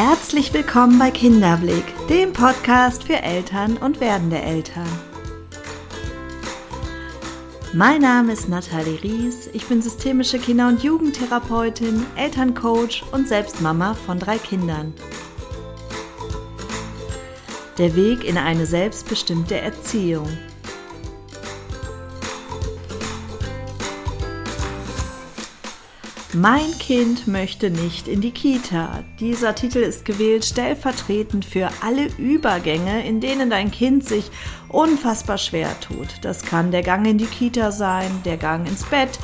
Herzlich willkommen bei Kinderblick, dem Podcast für Eltern und werdende Eltern. Mein Name ist Nathalie Ries, ich bin systemische Kinder- und Jugendtherapeutin, Elterncoach und selbst Mama von drei Kindern. Der Weg in eine selbstbestimmte Erziehung. Mein Kind möchte nicht in die Kita. Dieser Titel ist gewählt stellvertretend für alle Übergänge, in denen dein Kind sich unfassbar schwer tut. Das kann der Gang in die Kita sein, der Gang ins Bett.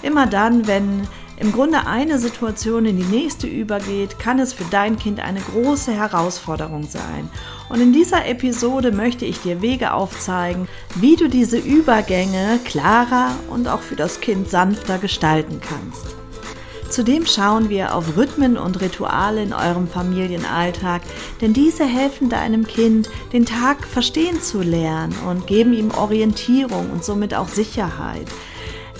Immer dann, wenn im Grunde eine Situation in die nächste übergeht, kann es für dein Kind eine große Herausforderung sein. Und in dieser Episode möchte ich dir Wege aufzeigen, wie du diese Übergänge klarer und auch für das Kind sanfter gestalten kannst. Zudem schauen wir auf Rhythmen und Rituale in eurem Familienalltag, denn diese helfen deinem Kind, den Tag verstehen zu lernen und geben ihm Orientierung und somit auch Sicherheit.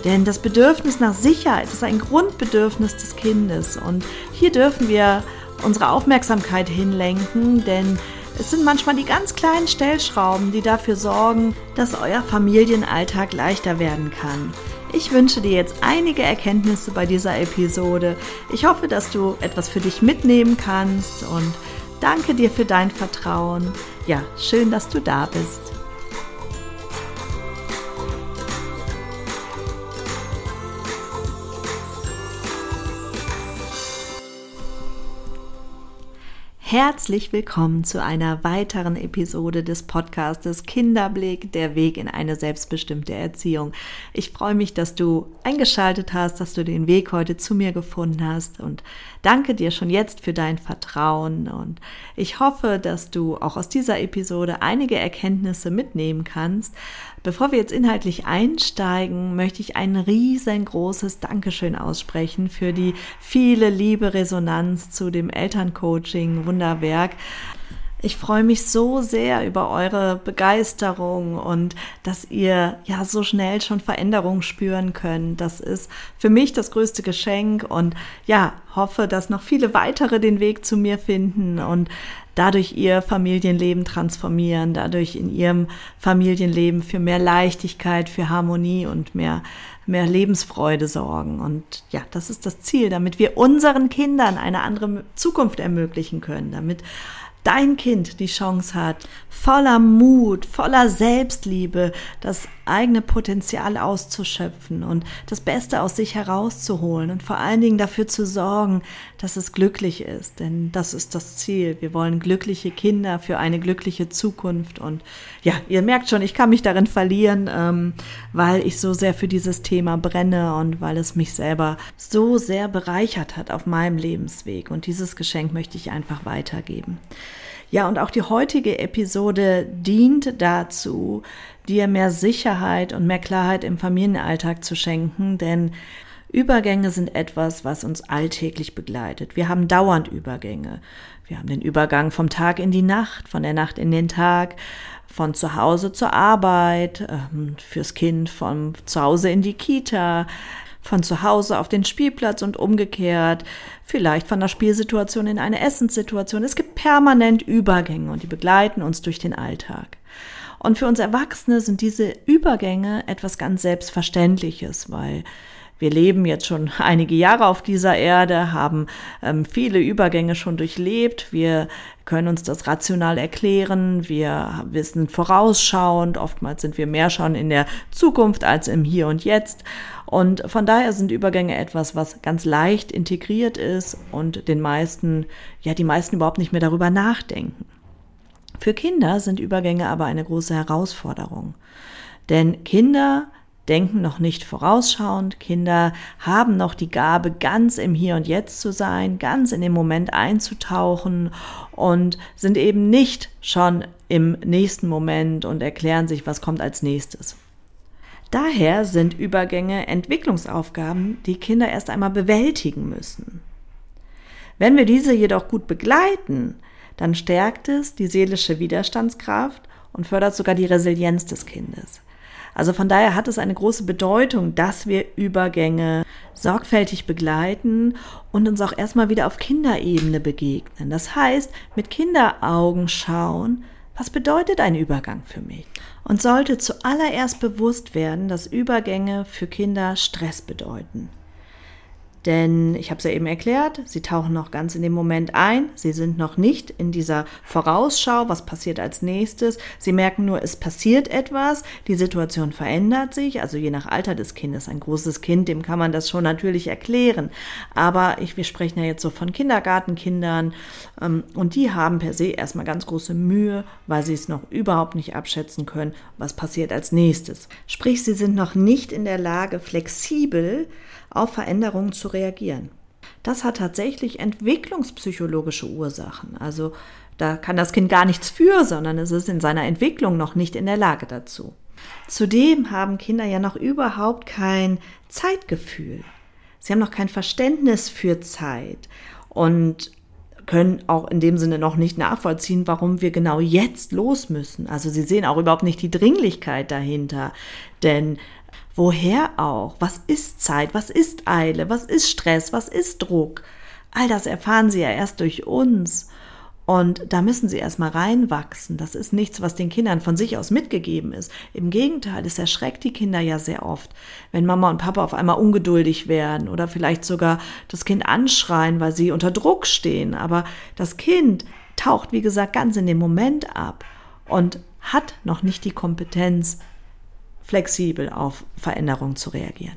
Denn das Bedürfnis nach Sicherheit ist ein Grundbedürfnis des Kindes und hier dürfen wir unsere Aufmerksamkeit hinlenken, denn es sind manchmal die ganz kleinen Stellschrauben, die dafür sorgen, dass euer Familienalltag leichter werden kann. Ich wünsche dir jetzt einige Erkenntnisse bei dieser Episode. Ich hoffe, dass du etwas für dich mitnehmen kannst und danke dir für dein Vertrauen. Ja, schön, dass du da bist. Herzlich willkommen zu einer weiteren Episode des Podcastes Kinderblick, der Weg in eine selbstbestimmte Erziehung. Ich freue mich, dass du eingeschaltet hast, dass du den Weg heute zu mir gefunden hast und danke dir schon jetzt für dein Vertrauen. Und ich hoffe, dass du auch aus dieser Episode einige Erkenntnisse mitnehmen kannst, Bevor wir jetzt inhaltlich einsteigen, möchte ich ein riesengroßes Dankeschön aussprechen für die viele liebe Resonanz zu dem Elterncoaching Wunderwerk. Ich freue mich so sehr über eure Begeisterung und dass ihr ja so schnell schon Veränderungen spüren könnt. Das ist für mich das größte Geschenk und ja, hoffe, dass noch viele weitere den Weg zu mir finden und dadurch ihr Familienleben transformieren, dadurch in ihrem Familienleben für mehr Leichtigkeit, für Harmonie und mehr mehr Lebensfreude sorgen. Und ja, das ist das Ziel, damit wir unseren Kindern eine andere Zukunft ermöglichen können, damit dein Kind die Chance hat, voller Mut, voller Selbstliebe das eigene Potenzial auszuschöpfen und das Beste aus sich herauszuholen und vor allen Dingen dafür zu sorgen, dass es glücklich ist. Denn das ist das Ziel. Wir wollen glückliche Kinder für eine glückliche Zukunft. Und ja, ihr merkt schon, ich kann mich darin verlieren, ähm, weil ich so sehr für dieses Thema brenne und weil es mich selber so sehr bereichert hat auf meinem Lebensweg. Und dieses Geschenk möchte ich einfach weitergeben. Ja, und auch die heutige Episode dient dazu, dir mehr Sicherheit und mehr Klarheit im Familienalltag zu schenken, denn Übergänge sind etwas, was uns alltäglich begleitet. Wir haben dauernd Übergänge. Wir haben den Übergang vom Tag in die Nacht, von der Nacht in den Tag, von zu Hause zur Arbeit, ähm, fürs Kind von zu Hause in die Kita, von zu Hause auf den Spielplatz und umgekehrt, vielleicht von der Spielsituation in eine Essenssituation. Es gibt permanent Übergänge und die begleiten uns durch den Alltag. Und für uns Erwachsene sind diese Übergänge etwas ganz Selbstverständliches, weil wir leben jetzt schon einige Jahre auf dieser Erde, haben ähm, viele Übergänge schon durchlebt. Wir können uns das rational erklären. Wir wissen vorausschauend. Oftmals sind wir mehr schon in der Zukunft als im Hier und Jetzt. Und von daher sind Übergänge etwas, was ganz leicht integriert ist und den meisten, ja, die meisten überhaupt nicht mehr darüber nachdenken. Für Kinder sind Übergänge aber eine große Herausforderung. Denn Kinder denken noch nicht vorausschauend, Kinder haben noch die Gabe, ganz im Hier und Jetzt zu sein, ganz in den Moment einzutauchen und sind eben nicht schon im nächsten Moment und erklären sich, was kommt als nächstes. Daher sind Übergänge Entwicklungsaufgaben, die Kinder erst einmal bewältigen müssen. Wenn wir diese jedoch gut begleiten, dann stärkt es die seelische Widerstandskraft und fördert sogar die Resilienz des Kindes. Also von daher hat es eine große Bedeutung, dass wir Übergänge sorgfältig begleiten und uns auch erstmal wieder auf Kinderebene begegnen. Das heißt, mit Kinderaugen schauen, was bedeutet ein Übergang für mich? Und sollte zuallererst bewusst werden, dass Übergänge für Kinder Stress bedeuten. Denn ich habe es ja eben erklärt, sie tauchen noch ganz in dem Moment ein. Sie sind noch nicht in dieser Vorausschau, was passiert als nächstes. Sie merken nur, es passiert etwas, die Situation verändert sich. Also je nach Alter des Kindes. Ein großes Kind, dem kann man das schon natürlich erklären. Aber ich, wir sprechen ja jetzt so von Kindergartenkindern ähm, und die haben per se erstmal ganz große Mühe, weil sie es noch überhaupt nicht abschätzen können, was passiert als nächstes. Sprich, sie sind noch nicht in der Lage, flexibel auf Veränderungen zu reagieren. Das hat tatsächlich entwicklungspsychologische Ursachen. Also da kann das Kind gar nichts für, sondern es ist in seiner Entwicklung noch nicht in der Lage dazu. Zudem haben Kinder ja noch überhaupt kein Zeitgefühl. Sie haben noch kein Verständnis für Zeit und können auch in dem Sinne noch nicht nachvollziehen, warum wir genau jetzt los müssen. Also sie sehen auch überhaupt nicht die Dringlichkeit dahinter. Denn Woher auch? Was ist Zeit? Was ist Eile? Was ist Stress? Was ist Druck? All das erfahren sie ja erst durch uns. Und da müssen sie erstmal reinwachsen. Das ist nichts, was den Kindern von sich aus mitgegeben ist. Im Gegenteil, es erschreckt die Kinder ja sehr oft, wenn Mama und Papa auf einmal ungeduldig werden oder vielleicht sogar das Kind anschreien, weil sie unter Druck stehen. Aber das Kind taucht, wie gesagt, ganz in dem Moment ab und hat noch nicht die Kompetenz, flexibel auf Veränderungen zu reagieren.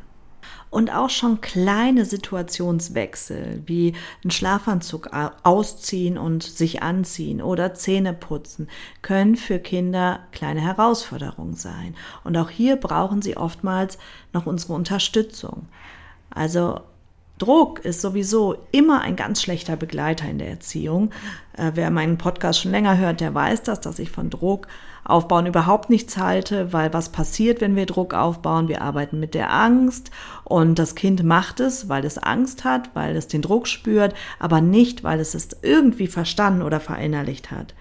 Und auch schon kleine Situationswechsel wie einen Schlafanzug ausziehen und sich anziehen oder Zähne putzen können für Kinder kleine Herausforderungen sein. Und auch hier brauchen sie oftmals noch unsere Unterstützung. Also Druck ist sowieso immer ein ganz schlechter Begleiter in der Erziehung. Äh, wer meinen Podcast schon länger hört, der weiß das, dass ich von Druck aufbauen überhaupt nichts halte, weil was passiert, wenn wir Druck aufbauen? Wir arbeiten mit der Angst und das Kind macht es, weil es Angst hat, weil es den Druck spürt, aber nicht, weil es es irgendwie verstanden oder verinnerlicht hat.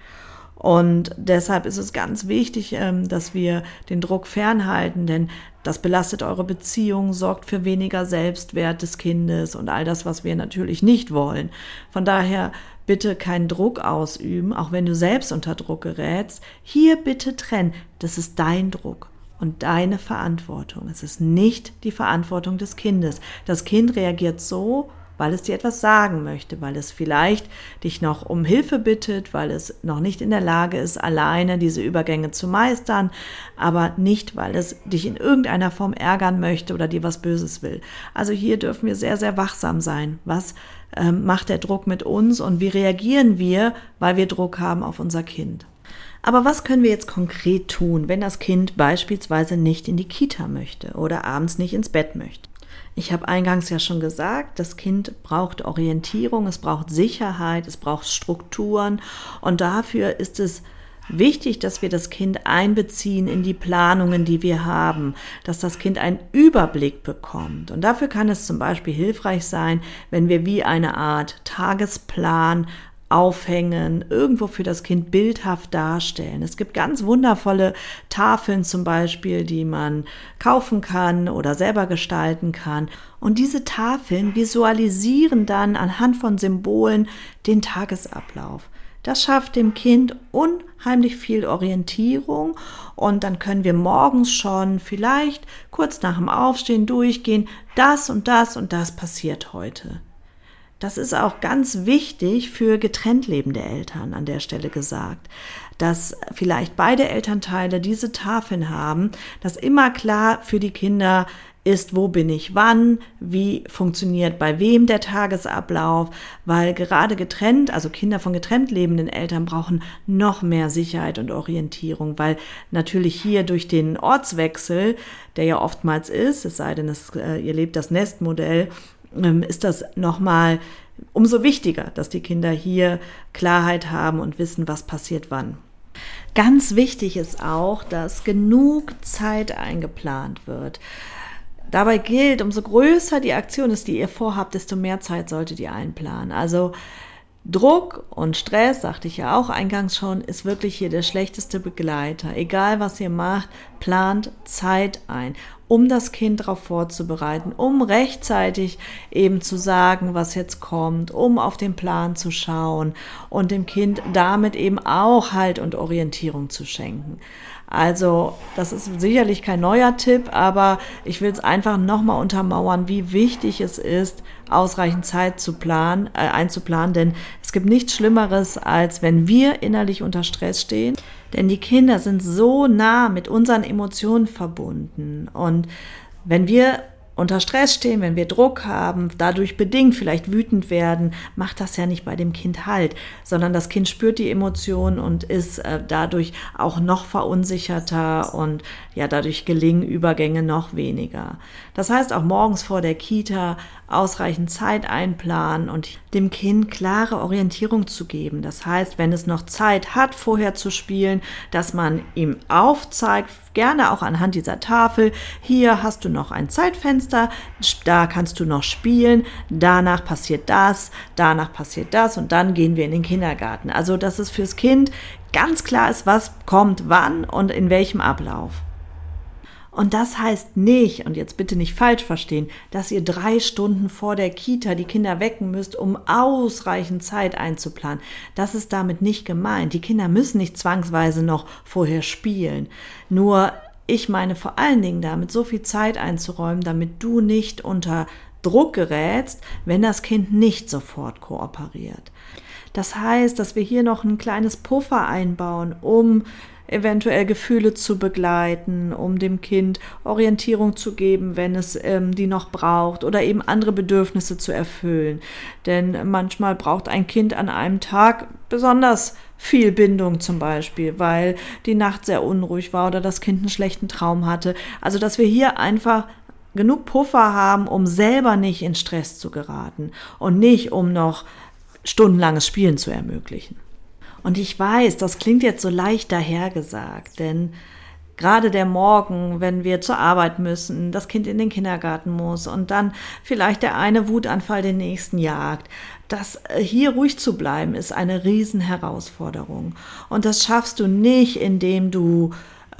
Und deshalb ist es ganz wichtig, ähm, dass wir den Druck fernhalten, denn das belastet eure Beziehung, sorgt für weniger Selbstwert des Kindes und all das, was wir natürlich nicht wollen. Von daher bitte keinen Druck ausüben, auch wenn du selbst unter Druck gerätst. Hier bitte trennen. Das ist dein Druck und deine Verantwortung. Es ist nicht die Verantwortung des Kindes. Das Kind reagiert so, weil es dir etwas sagen möchte, weil es vielleicht dich noch um Hilfe bittet, weil es noch nicht in der Lage ist, alleine diese Übergänge zu meistern, aber nicht, weil es dich in irgendeiner Form ärgern möchte oder dir was Böses will. Also hier dürfen wir sehr, sehr wachsam sein. Was ähm, macht der Druck mit uns und wie reagieren wir, weil wir Druck haben auf unser Kind? Aber was können wir jetzt konkret tun, wenn das Kind beispielsweise nicht in die Kita möchte oder abends nicht ins Bett möchte? Ich habe eingangs ja schon gesagt, das Kind braucht Orientierung, es braucht Sicherheit, es braucht Strukturen und dafür ist es wichtig, dass wir das Kind einbeziehen in die Planungen, die wir haben, dass das Kind einen Überblick bekommt. Und dafür kann es zum Beispiel hilfreich sein, wenn wir wie eine Art Tagesplan aufhängen, irgendwo für das Kind bildhaft darstellen. Es gibt ganz wundervolle Tafeln zum Beispiel, die man kaufen kann oder selber gestalten kann. Und diese Tafeln visualisieren dann anhand von Symbolen den Tagesablauf. Das schafft dem Kind unheimlich viel Orientierung und dann können wir morgens schon vielleicht kurz nach dem Aufstehen durchgehen, das und das und das passiert heute. Das ist auch ganz wichtig für getrennt lebende Eltern an der Stelle gesagt, dass vielleicht beide Elternteile diese Tafeln haben, dass immer klar für die Kinder ist, wo bin ich wann, wie funktioniert bei wem der Tagesablauf, weil gerade getrennt, also Kinder von getrennt lebenden Eltern brauchen noch mehr Sicherheit und Orientierung, weil natürlich hier durch den Ortswechsel, der ja oftmals ist, es sei denn, es, äh, ihr lebt das Nestmodell, ist das nochmal umso wichtiger, dass die Kinder hier Klarheit haben und wissen, was passiert wann. Ganz wichtig ist auch, dass genug Zeit eingeplant wird. Dabei gilt, umso größer die Aktion ist, die ihr vorhabt, desto mehr Zeit solltet ihr einplanen. Also Druck und Stress, sagte ich ja auch eingangs schon, ist wirklich hier der schlechteste Begleiter. Egal was ihr macht, plant Zeit ein, um das Kind darauf vorzubereiten, um rechtzeitig eben zu sagen, was jetzt kommt, um auf den Plan zu schauen und dem Kind damit eben auch Halt und Orientierung zu schenken. Also das ist sicherlich kein neuer Tipp, aber ich will es einfach nochmal untermauern, wie wichtig es ist, ausreichend Zeit zu planen, äh, einzuplanen, denn es gibt nichts Schlimmeres, als wenn wir innerlich unter Stress stehen. Denn die Kinder sind so nah mit unseren Emotionen verbunden. Und wenn wir unter Stress stehen, wenn wir Druck haben, dadurch bedingt vielleicht wütend werden, macht das ja nicht bei dem Kind halt, sondern das Kind spürt die Emotionen und ist äh, dadurch auch noch verunsicherter und ja, dadurch gelingen Übergänge noch weniger. Das heißt auch morgens vor der Kita ausreichend Zeit einplanen und dem Kind klare Orientierung zu geben. Das heißt, wenn es noch Zeit hat, vorher zu spielen, dass man ihm aufzeigt, gerne auch anhand dieser Tafel, hier hast du noch ein Zeitfenster, da kannst du noch spielen, danach passiert das, danach passiert das und dann gehen wir in den Kindergarten. Also, dass es fürs Kind ganz klar ist, was kommt wann und in welchem Ablauf. Und das heißt nicht, und jetzt bitte nicht falsch verstehen, dass ihr drei Stunden vor der Kita die Kinder wecken müsst, um ausreichend Zeit einzuplanen. Das ist damit nicht gemeint. Die Kinder müssen nicht zwangsweise noch vorher spielen. Nur ich meine vor allen Dingen damit, so viel Zeit einzuräumen, damit du nicht unter Druck gerätst, wenn das Kind nicht sofort kooperiert. Das heißt, dass wir hier noch ein kleines Puffer einbauen, um eventuell Gefühle zu begleiten, um dem Kind Orientierung zu geben, wenn es ähm, die noch braucht oder eben andere Bedürfnisse zu erfüllen. Denn manchmal braucht ein Kind an einem Tag besonders viel Bindung zum Beispiel, weil die Nacht sehr unruhig war oder das Kind einen schlechten Traum hatte. Also, dass wir hier einfach genug Puffer haben, um selber nicht in Stress zu geraten und nicht um noch stundenlanges Spielen zu ermöglichen. Und ich weiß, das klingt jetzt so leicht dahergesagt, denn gerade der Morgen, wenn wir zur Arbeit müssen, das Kind in den Kindergarten muss und dann vielleicht der eine Wutanfall den nächsten jagt, das äh, hier ruhig zu bleiben, ist eine Riesenherausforderung. Und das schaffst du nicht, indem du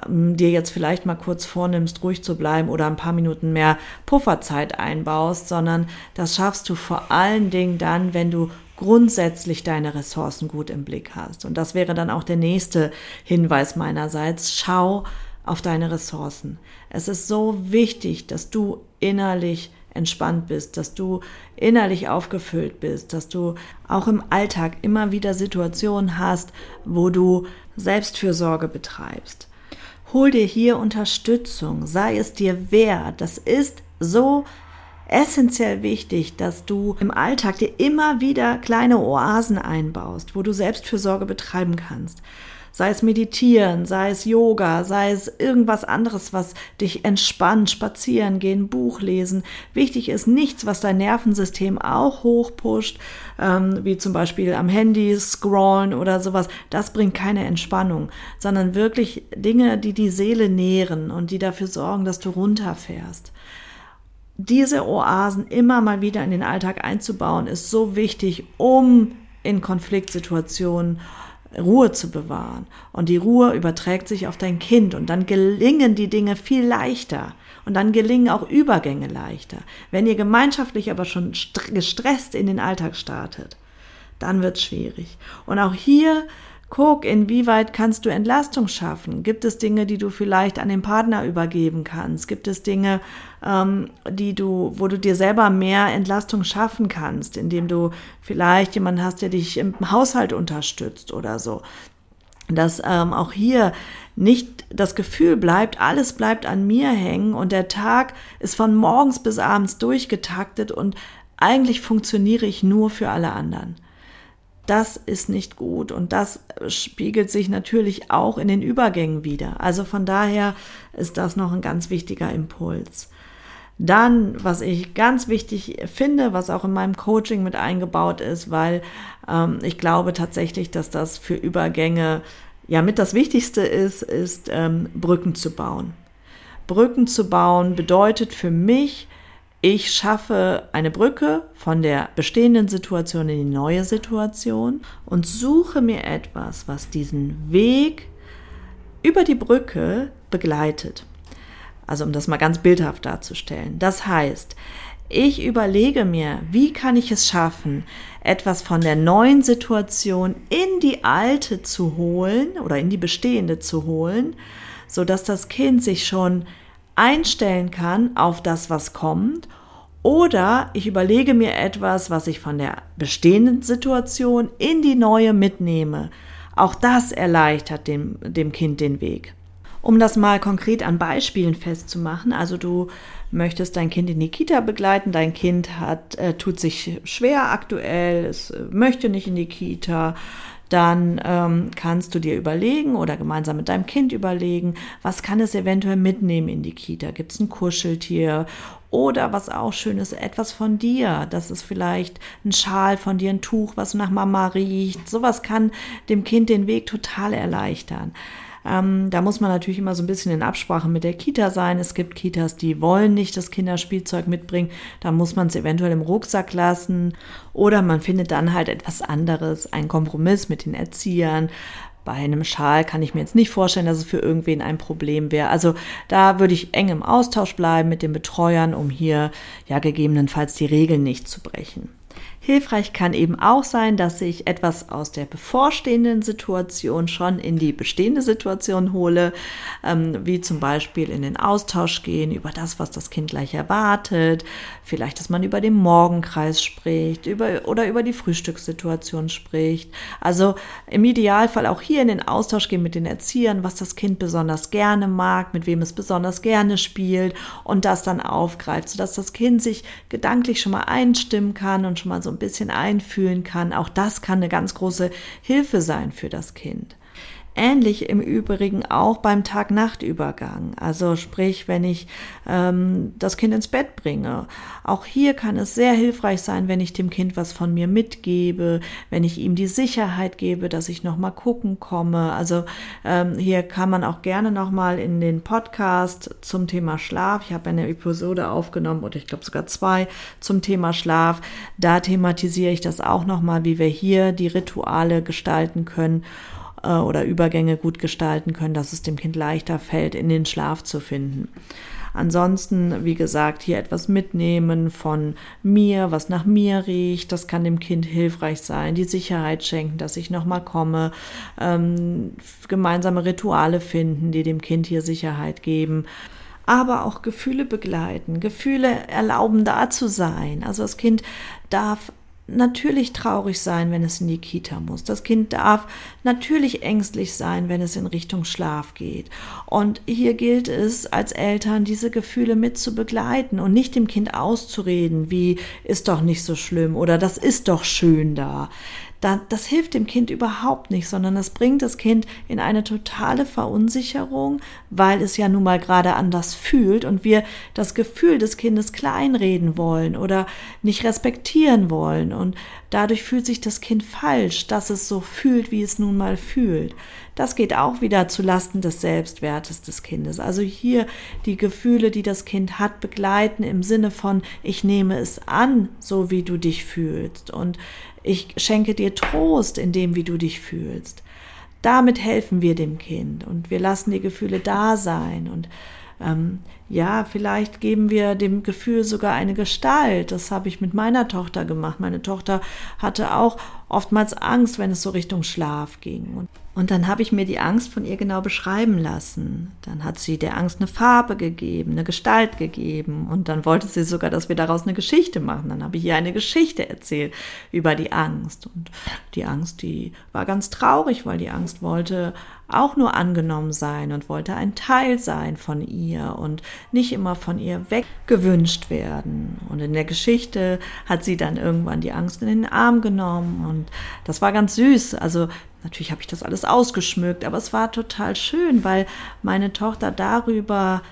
ähm, dir jetzt vielleicht mal kurz vornimmst, ruhig zu bleiben oder ein paar Minuten mehr Pufferzeit einbaust, sondern das schaffst du vor allen Dingen dann, wenn du grundsätzlich deine Ressourcen gut im Blick hast. Und das wäre dann auch der nächste Hinweis meinerseits. Schau auf deine Ressourcen. Es ist so wichtig, dass du innerlich entspannt bist, dass du innerlich aufgefüllt bist, dass du auch im Alltag immer wieder Situationen hast, wo du Selbstfürsorge betreibst. Hol dir hier Unterstützung, sei es dir wert. Das ist so essentiell wichtig, dass du im Alltag dir immer wieder kleine Oasen einbaust, wo du Selbstfürsorge betreiben kannst. Sei es meditieren, sei es Yoga, sei es irgendwas anderes, was dich entspannt, spazieren gehen, Buch lesen. Wichtig ist nichts, was dein Nervensystem auch hochpusht, ähm, wie zum Beispiel am Handy scrollen oder sowas. Das bringt keine Entspannung, sondern wirklich Dinge, die die Seele nähren und die dafür sorgen, dass du runterfährst diese Oasen immer mal wieder in den Alltag einzubauen, ist so wichtig, um in Konfliktsituationen Ruhe zu bewahren. Und die Ruhe überträgt sich auf dein Kind und dann gelingen die Dinge viel leichter. Und dann gelingen auch Übergänge leichter. Wenn ihr gemeinschaftlich aber schon gestresst in den Alltag startet, dann wird es schwierig. Und auch hier Guck, inwieweit kannst du Entlastung schaffen? Gibt es Dinge, die du vielleicht an den Partner übergeben kannst? Gibt es Dinge, ähm, die du, wo du dir selber mehr Entlastung schaffen kannst, indem du vielleicht jemanden hast, der dich im Haushalt unterstützt oder so? Dass ähm, auch hier nicht das Gefühl bleibt, alles bleibt an mir hängen und der Tag ist von morgens bis abends durchgetaktet und eigentlich funktioniere ich nur für alle anderen. Das ist nicht gut und das spiegelt sich natürlich auch in den Übergängen wieder. Also von daher ist das noch ein ganz wichtiger Impuls. Dann, was ich ganz wichtig finde, was auch in meinem Coaching mit eingebaut ist, weil ähm, ich glaube tatsächlich, dass das für Übergänge ja mit das Wichtigste ist, ist ähm, Brücken zu bauen. Brücken zu bauen bedeutet für mich ich schaffe eine Brücke von der bestehenden Situation in die neue Situation und suche mir etwas, was diesen Weg über die Brücke begleitet. Also um das mal ganz bildhaft darzustellen. Das heißt, ich überlege mir, wie kann ich es schaffen, etwas von der neuen Situation in die alte zu holen oder in die bestehende zu holen, so dass das Kind sich schon einstellen kann auf das, was kommt. Oder ich überlege mir etwas, was ich von der bestehenden Situation in die neue mitnehme. Auch das erleichtert dem, dem Kind den Weg. Um das mal konkret an Beispielen festzumachen, also du möchtest dein Kind in die Kita begleiten, dein Kind hat, äh, tut sich schwer aktuell, es äh, möchte nicht in die Kita, dann ähm, kannst du dir überlegen oder gemeinsam mit deinem Kind überlegen, was kann es eventuell mitnehmen in die Kita? Gibt es ein Kuscheltier oder was auch schön ist, etwas von dir. Das ist vielleicht ein Schal von dir, ein Tuch, was nach Mama riecht. Sowas kann dem Kind den Weg total erleichtern. Ähm, da muss man natürlich immer so ein bisschen in Absprache mit der Kita sein. Es gibt Kitas, die wollen nicht das Kinderspielzeug mitbringen. Da muss man es eventuell im Rucksack lassen. Oder man findet dann halt etwas anderes, einen Kompromiss mit den Erziehern. Bei einem Schal kann ich mir jetzt nicht vorstellen, dass es für irgendwen ein Problem wäre. Also da würde ich eng im Austausch bleiben mit den Betreuern, um hier ja gegebenenfalls die Regeln nicht zu brechen. Hilfreich kann eben auch sein, dass ich etwas aus der bevorstehenden Situation schon in die bestehende Situation hole, ähm, wie zum Beispiel in den Austausch gehen über das, was das Kind gleich erwartet, vielleicht, dass man über den Morgenkreis spricht über, oder über die Frühstückssituation spricht. Also im Idealfall auch hier in den Austausch gehen mit den Erziehern, was das Kind besonders gerne mag, mit wem es besonders gerne spielt und das dann aufgreift, sodass das Kind sich gedanklich schon mal einstimmen kann und schon mal so ein bisschen einfühlen kann. Auch das kann eine ganz große Hilfe sein für das Kind. Ähnlich im Übrigen auch beim Tag-Nacht-Übergang. Also sprich, wenn ich ähm, das Kind ins Bett bringe. Auch hier kann es sehr hilfreich sein, wenn ich dem Kind was von mir mitgebe, wenn ich ihm die Sicherheit gebe, dass ich noch mal gucken komme. Also ähm, hier kann man auch gerne noch mal in den Podcast zum Thema Schlaf. Ich habe eine Episode aufgenommen oder ich glaube sogar zwei zum Thema Schlaf. Da thematisiere ich das auch noch mal, wie wir hier die Rituale gestalten können äh, oder Übergänge gut gestalten können, dass es dem Kind leichter fällt, in den Schlaf zu finden. Ansonsten, wie gesagt, hier etwas mitnehmen von mir, was nach mir riecht. Das kann dem Kind hilfreich sein. Die Sicherheit schenken, dass ich nochmal komme. Ähm, gemeinsame Rituale finden, die dem Kind hier Sicherheit geben aber auch Gefühle begleiten. Gefühle erlauben da zu sein. Also das Kind darf natürlich traurig sein, wenn es in die Kita muss. Das Kind darf natürlich ängstlich sein, wenn es in Richtung Schlaf geht. Und hier gilt es als Eltern, diese Gefühle mit zu begleiten und nicht dem Kind auszureden, wie ist doch nicht so schlimm oder das ist doch schön da das hilft dem Kind überhaupt nicht, sondern das bringt das Kind in eine totale Verunsicherung, weil es ja nun mal gerade anders fühlt und wir das Gefühl des Kindes kleinreden wollen oder nicht respektieren wollen. Und dadurch fühlt sich das Kind falsch, dass es so fühlt, wie es nun mal fühlt. Das geht auch wieder zu Lasten des Selbstwertes des Kindes. Also hier die Gefühle, die das Kind hat, begleiten im Sinne von, ich nehme es an, so wie du dich fühlst. Und ich schenke dir Trost in dem, wie du dich fühlst. Damit helfen wir dem Kind und wir lassen die Gefühle da sein und ähm, ja, vielleicht geben wir dem Gefühl sogar eine Gestalt. Das habe ich mit meiner Tochter gemacht. Meine Tochter hatte auch oftmals Angst, wenn es so Richtung Schlaf ging. Und, und dann habe ich mir die Angst von ihr genau beschreiben lassen. Dann hat sie der Angst eine Farbe gegeben, eine Gestalt gegeben. Und dann wollte sie sogar, dass wir daraus eine Geschichte machen. Dann habe ich ihr eine Geschichte erzählt über die Angst. Und die Angst, die war ganz traurig, weil die Angst wollte auch nur angenommen sein und wollte ein Teil sein von ihr und nicht immer von ihr weggewünscht werden. Und in der Geschichte hat sie dann irgendwann die Angst in den Arm genommen und das war ganz süß. Also natürlich habe ich das alles ausgeschmückt, aber es war total schön, weil meine Tochter darüber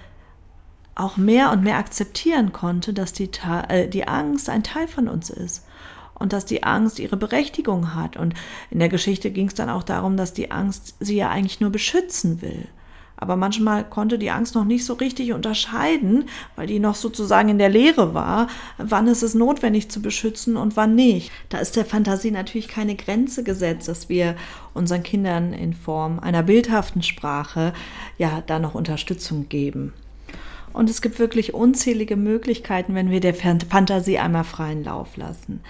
auch mehr und mehr akzeptieren konnte, dass die, äh, die Angst ein Teil von uns ist und dass die Angst ihre Berechtigung hat. Und in der Geschichte ging es dann auch darum, dass die Angst sie ja eigentlich nur beschützen will. Aber manchmal konnte die Angst noch nicht so richtig unterscheiden, weil die noch sozusagen in der Lehre war, wann ist es notwendig zu beschützen und wann nicht. Da ist der Fantasie natürlich keine Grenze gesetzt, dass wir unseren Kindern in Form einer bildhaften Sprache ja da noch Unterstützung geben. Und es gibt wirklich unzählige Möglichkeiten, wenn wir der Fantasie einmal freien Lauf lassen.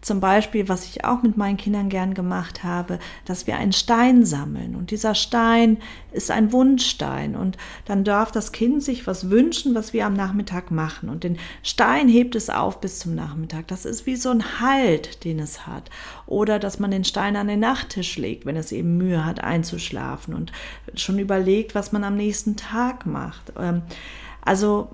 Zum Beispiel, was ich auch mit meinen Kindern gern gemacht habe, dass wir einen Stein sammeln. Und dieser Stein ist ein Wunschstein. Und dann darf das Kind sich was wünschen, was wir am Nachmittag machen. Und den Stein hebt es auf bis zum Nachmittag. Das ist wie so ein Halt, den es hat. Oder dass man den Stein an den Nachttisch legt, wenn es eben Mühe hat, einzuschlafen und schon überlegt, was man am nächsten Tag macht. Ähm, also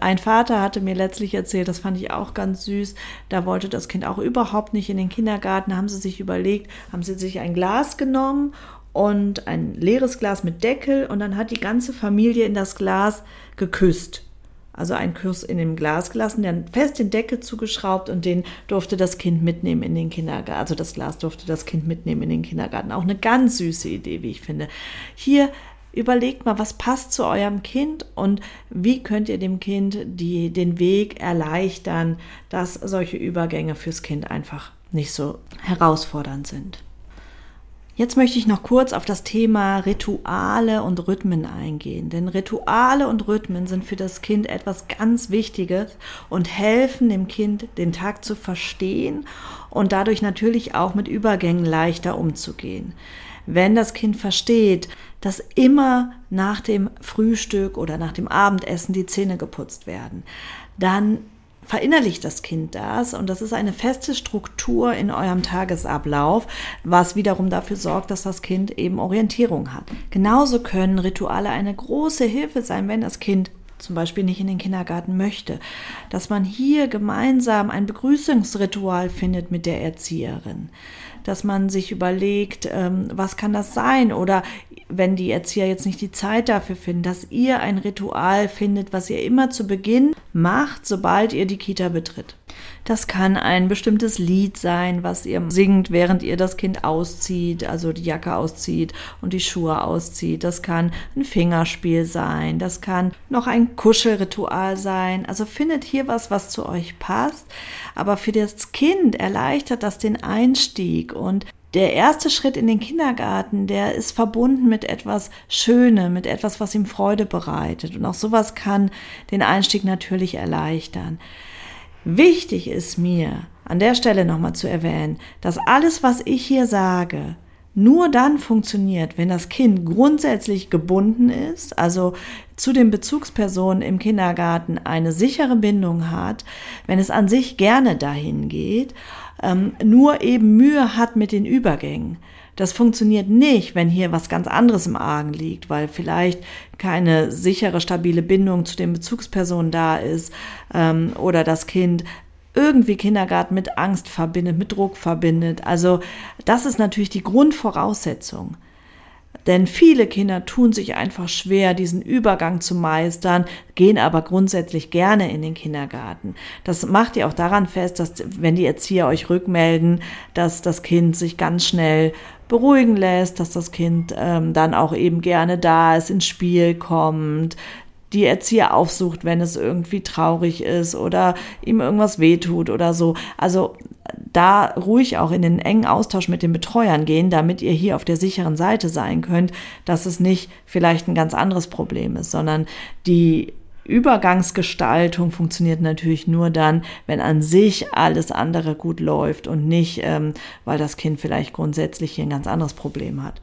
ein Vater hatte mir letztlich erzählt, das fand ich auch ganz süß, da wollte das Kind auch überhaupt nicht in den Kindergarten, haben sie sich überlegt, haben sie sich ein Glas genommen und ein leeres Glas mit Deckel und dann hat die ganze Familie in das Glas geküsst. Also einen Kuss in dem Glas gelassen, dann fest den Deckel zugeschraubt und den durfte das Kind mitnehmen in den Kindergarten. Also das Glas durfte das Kind mitnehmen in den Kindergarten. Auch eine ganz süße Idee, wie ich finde. Hier Überlegt mal, was passt zu eurem Kind und wie könnt ihr dem Kind die, den Weg erleichtern, dass solche Übergänge fürs Kind einfach nicht so herausfordernd sind. Jetzt möchte ich noch kurz auf das Thema Rituale und Rhythmen eingehen, denn Rituale und Rhythmen sind für das Kind etwas ganz Wichtiges und helfen dem Kind, den Tag zu verstehen und dadurch natürlich auch mit Übergängen leichter umzugehen. Wenn das Kind versteht, dass immer nach dem Frühstück oder nach dem Abendessen die Zähne geputzt werden. Dann verinnerlicht das Kind das und das ist eine feste Struktur in eurem Tagesablauf, was wiederum dafür sorgt, dass das Kind eben Orientierung hat. Genauso können Rituale eine große Hilfe sein, wenn das Kind zum Beispiel nicht in den Kindergarten möchte, dass man hier gemeinsam ein Begrüßungsritual findet mit der Erzieherin, dass man sich überlegt, ähm, was kann das sein? Oder wenn die Erzieher jetzt nicht die Zeit dafür finden, dass ihr ein Ritual findet, was ihr immer zu Beginn macht, sobald ihr die Kita betritt. Das kann ein bestimmtes Lied sein, was ihr singt, während ihr das Kind auszieht, also die Jacke auszieht und die Schuhe auszieht. Das kann ein Fingerspiel sein. Das kann noch ein Kuschelritual sein. Also findet hier was, was zu euch passt. Aber für das Kind erleichtert das den Einstieg und der erste Schritt in den Kindergarten, der ist verbunden mit etwas Schönem, mit etwas, was ihm Freude bereitet. Und auch sowas kann den Einstieg natürlich erleichtern. Wichtig ist mir, an der Stelle nochmal zu erwähnen, dass alles, was ich hier sage, nur dann funktioniert, wenn das Kind grundsätzlich gebunden ist, also zu den Bezugspersonen im Kindergarten eine sichere Bindung hat, wenn es an sich gerne dahin geht, ähm, nur eben Mühe hat mit den Übergängen. Das funktioniert nicht, wenn hier was ganz anderes im Argen liegt, weil vielleicht keine sichere, stabile Bindung zu den Bezugspersonen da ist ähm, oder das Kind irgendwie Kindergarten mit Angst verbindet, mit Druck verbindet. Also das ist natürlich die Grundvoraussetzung. Denn viele Kinder tun sich einfach schwer, diesen Übergang zu meistern, gehen aber grundsätzlich gerne in den Kindergarten. Das macht ihr auch daran fest, dass wenn die Erzieher euch rückmelden, dass das Kind sich ganz schnell beruhigen lässt, dass das Kind ähm, dann auch eben gerne da ist, ins Spiel kommt, die Erzieher aufsucht, wenn es irgendwie traurig ist oder ihm irgendwas wehtut oder so. Also da ruhig auch in den engen Austausch mit den Betreuern gehen, damit ihr hier auf der sicheren Seite sein könnt, dass es nicht vielleicht ein ganz anderes Problem ist, sondern die Übergangsgestaltung funktioniert natürlich nur dann, wenn an sich alles andere gut läuft und nicht, ähm, weil das Kind vielleicht grundsätzlich hier ein ganz anderes Problem hat.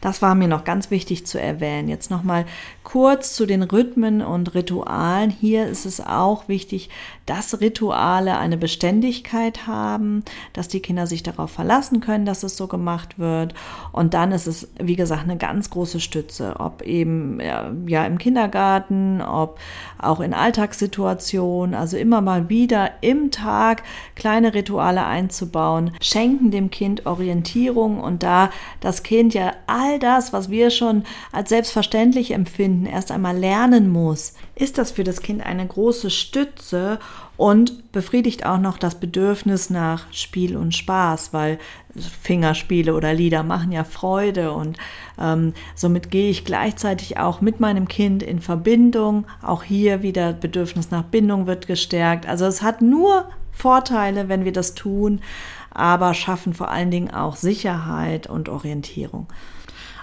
Das war mir noch ganz wichtig zu erwähnen. Jetzt noch mal kurz zu den Rhythmen und Ritualen. Hier ist es auch wichtig, dass Rituale eine Beständigkeit haben, dass die Kinder sich darauf verlassen können, dass es so gemacht wird. Und dann ist es, wie gesagt, eine ganz große Stütze, ob eben ja im Kindergarten, ob auch in Alltagssituationen, also immer mal wieder im Tag kleine Rituale einzubauen, schenken dem Kind Orientierung und da das Kind ja all das, was wir schon als selbstverständlich empfinden, erst einmal lernen muss, ist das für das Kind eine große Stütze und befriedigt auch noch das Bedürfnis nach Spiel und Spaß, weil Fingerspiele oder Lieder machen ja Freude und ähm, somit gehe ich gleichzeitig auch mit meinem Kind in Verbindung. Auch hier wieder Bedürfnis nach Bindung wird gestärkt. Also es hat nur Vorteile, wenn wir das tun, aber schaffen vor allen Dingen auch Sicherheit und Orientierung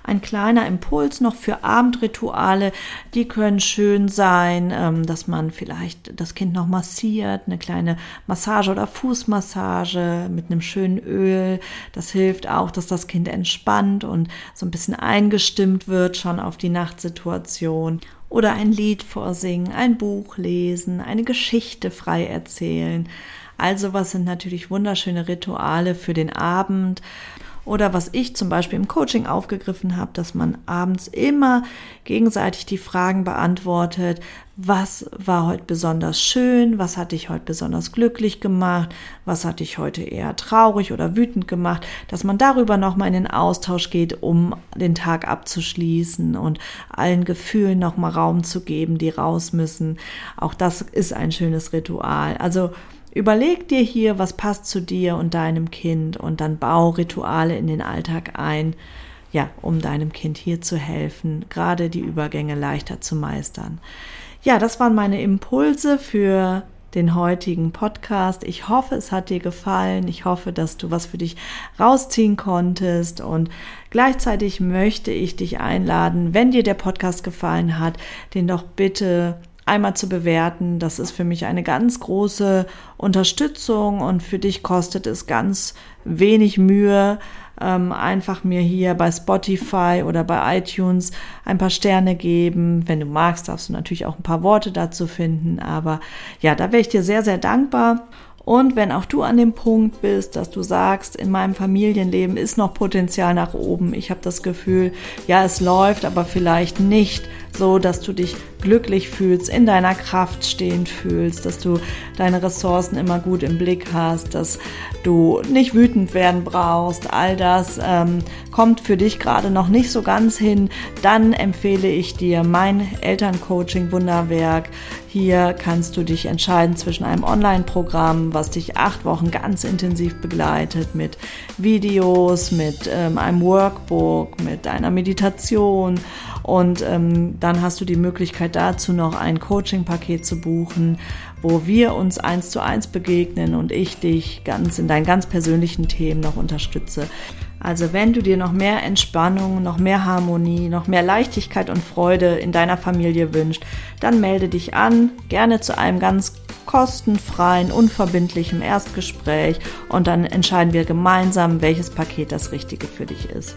ein kleiner Impuls noch für Abendrituale. Die können schön sein, ähm, dass man vielleicht das Kind noch massiert, eine kleine Massage oder Fußmassage mit einem schönen Öl. Das hilft auch, dass das Kind entspannt und so ein bisschen eingestimmt wird schon auf die Nachtsituation oder ein Lied vorsingen, ein Buch lesen, eine Geschichte frei erzählen. Also was sind natürlich wunderschöne Rituale für den Abend. Oder was ich zum Beispiel im Coaching aufgegriffen habe, dass man abends immer gegenseitig die Fragen beantwortet, was war heute besonders schön, was hat dich heute besonders glücklich gemacht, was hat dich heute eher traurig oder wütend gemacht, dass man darüber nochmal in den Austausch geht, um den Tag abzuschließen und allen Gefühlen nochmal Raum zu geben, die raus müssen. Auch das ist ein schönes Ritual. Also Überleg dir hier, was passt zu dir und deinem Kind und dann bau Rituale in den Alltag ein, ja, um deinem Kind hier zu helfen, gerade die Übergänge leichter zu meistern. Ja, das waren meine Impulse für den heutigen Podcast. Ich hoffe, es hat dir gefallen. Ich hoffe, dass du was für dich rausziehen konntest. Und gleichzeitig möchte ich dich einladen, wenn dir der Podcast gefallen hat, den doch bitte einmal zu bewerten. Das ist für mich eine ganz große Unterstützung und für dich kostet es ganz wenig Mühe, ähm, einfach mir hier bei Spotify oder bei iTunes ein paar Sterne geben. Wenn du magst, darfst du natürlich auch ein paar Worte dazu finden. Aber ja, da wäre ich dir sehr, sehr dankbar. Und wenn auch du an dem Punkt bist, dass du sagst, in meinem Familienleben ist noch Potenzial nach oben, ich habe das Gefühl, ja, es läuft, aber vielleicht nicht so, dass du dich glücklich fühlst, in deiner Kraft stehend fühlst, dass du deine Ressourcen immer gut im Blick hast, dass du nicht wütend werden brauchst. All das ähm, kommt für dich gerade noch nicht so ganz hin. Dann empfehle ich dir mein Elterncoaching Wunderwerk. Hier kannst du dich entscheiden zwischen einem Online-Programm, was dich acht Wochen ganz intensiv begleitet mit Videos, mit ähm, einem Workbook, mit einer Meditation und ähm, dann hast du die Möglichkeit dazu noch ein Coaching-Paket zu buchen, wo wir uns eins zu eins begegnen und ich dich ganz in deinen ganz persönlichen Themen noch unterstütze. Also wenn du dir noch mehr Entspannung, noch mehr Harmonie, noch mehr Leichtigkeit und Freude in deiner Familie wünscht, dann melde dich an, gerne zu einem ganz kostenfreien, unverbindlichen Erstgespräch und dann entscheiden wir gemeinsam, welches Paket das Richtige für dich ist.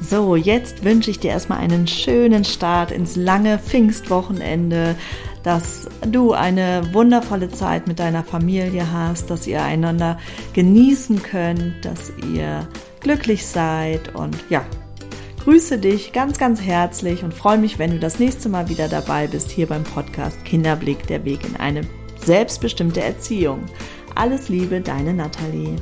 So, jetzt wünsche ich dir erstmal einen schönen Start ins lange Pfingstwochenende, dass du eine wundervolle Zeit mit deiner Familie hast, dass ihr einander genießen könnt, dass ihr glücklich seid und ja, grüße dich ganz, ganz herzlich und freue mich, wenn du das nächste Mal wieder dabei bist hier beim Podcast Kinderblick, der Weg in eine selbstbestimmte Erziehung. Alles Liebe, deine Nathalie.